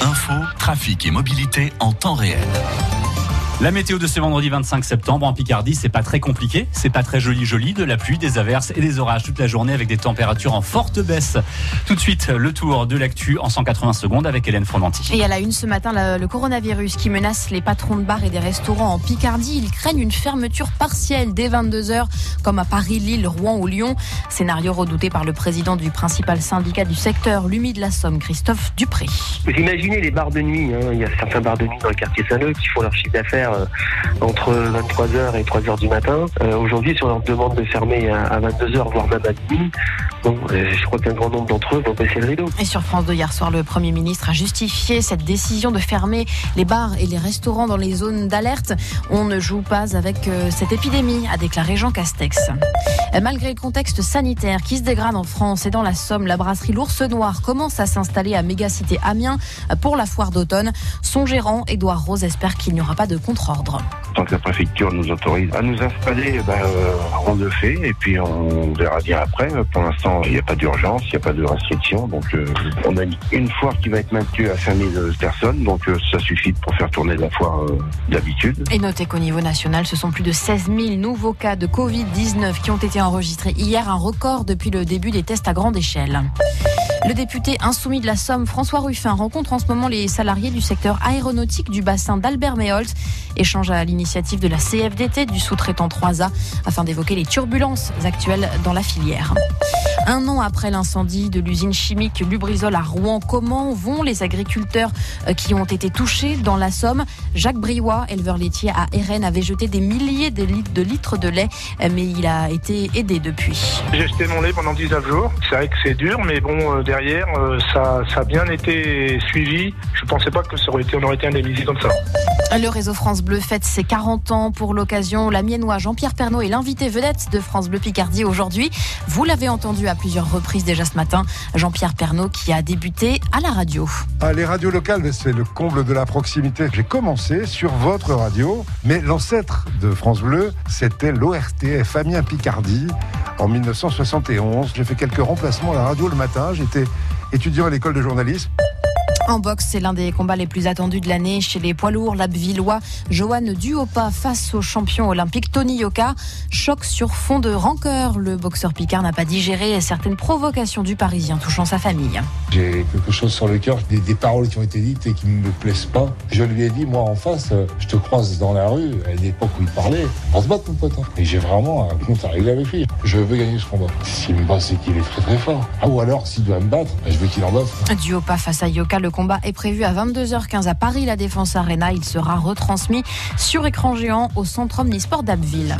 Info, trafic et mobilité en temps réel. La météo de ce vendredi 25 septembre en Picardie, c'est pas très compliqué, c'est pas très joli joli, de la pluie, des averses et des orages toute la journée avec des températures en forte baisse. Tout de suite, le tour de l'actu en 180 secondes avec Hélène Frondanti. Et à la une ce matin, le, le coronavirus qui menace les patrons de bars et des restaurants en Picardie. Ils craignent une fermeture partielle dès 22h, comme à Paris, Lille, Rouen ou Lyon. Scénario redouté par le président du principal syndicat du secteur, l'Umi de la Somme, Christophe Dupré. Vous imaginez les bars de nuit, hein. il y a certains bars de nuit dans le quartier Saint-Leu qui font leur chiffre d'affaires euh, entre 23h et 3h du matin. Euh, Aujourd'hui, si on leur demande de fermer à, à 22h, voire même à minuit, bon, euh, je crois qu'un grand nombre d'entre eux vont baisser le rideau. Et sur France 2 hier soir, le Premier ministre a justifié cette décision de fermer les bars et les restaurants dans les zones d'alerte. On ne joue pas avec cette épidémie, a déclaré Jean Castex. Malgré le contexte sanitaire qui se dégrade en France et dans la Somme, la brasserie L'Ours Noir commence à s'installer à Mégacité Amiens pour la foire d'automne. Son gérant, Édouard Rose, espère qu'il n'y aura pas de contre-ordre. Tant que la préfecture nous autorise à nous installer, ben, euh, on le fait et puis on verra bien après. Pour l'instant, il n'y a pas d'urgence, il n'y a pas de restriction. Donc, euh, on a une foire qui va être maintenue à 5000 personnes. Donc, euh, ça suffit pour faire tourner la foire euh, d'habitude. Et notez qu'au niveau national, ce sont plus de 16 000 nouveaux cas de Covid-19 qui ont été enregistrés hier, un record depuis le début des tests à grande échelle. Le député insoumis de la Somme, François Ruffin, rencontre en ce moment les salariés du secteur aéronautique du bassin d'Albert Méholt. Échange à l'initiative de la CFDT du sous-traitant 3A afin d'évoquer les turbulences actuelles dans la filière. Un an après l'incendie de l'usine chimique Lubrizol à Rouen, comment vont les agriculteurs euh, qui ont été touchés dans la Somme? Jacques Briouat, éleveur laitier à Erennes, avait jeté des milliers de litres de, litres de lait, euh, mais il a été aidé depuis. J'ai jeté mon lait pendant 19 jours. C'est vrai que c'est dur, mais bon, euh, derrière, euh, ça, ça a bien été suivi. Je pensais pas que ça aurait été, on aurait été indemnisé comme ça. Le réseau France Bleu fête ses 40 ans pour l'occasion. La miennois Jean-Pierre Pernaud est l'invité vedette de France Bleu Picardie aujourd'hui. Vous l'avez entendu à plusieurs reprises déjà ce matin. Jean-Pierre Pernaud qui a débuté à la radio. Ah, les radios locales, c'est le comble de la proximité. J'ai commencé sur votre radio, mais l'ancêtre de France Bleu, c'était l'ORTF Amiens Picardie en 1971. J'ai fait quelques remplacements à la radio le matin. J'étais étudiant à l'école de journalisme. En boxe, c'est l'un des combats les plus attendus de l'année chez les poids lourds. L'Abvillois Johan Duopa face au champion olympique Tony Yoka. Choc sur fond de rancœur. Le boxeur Picard n'a pas digéré certaines provocations du Parisien touchant sa famille. J'ai quelque chose sur le cœur, des, des paroles qui ont été dites et qui ne me plaisent pas. Je lui ai dit, moi en face, euh, je te croise dans la rue, à l'époque où il parlait, on se battre mon pote. hein. Et j'ai vraiment un compte à régler avec lui. Je veux gagner ce combat. S'il me bat, c'est qu'il est très très fort. Ah ou alors, s'il doit me battre, ben, je veux qu'il en batte. Duopa face à Yoka, le combat est prévu à 22h15 à Paris, la Défense Arena. Il sera retransmis sur écran géant au Centre Omnisport d'Abbeville.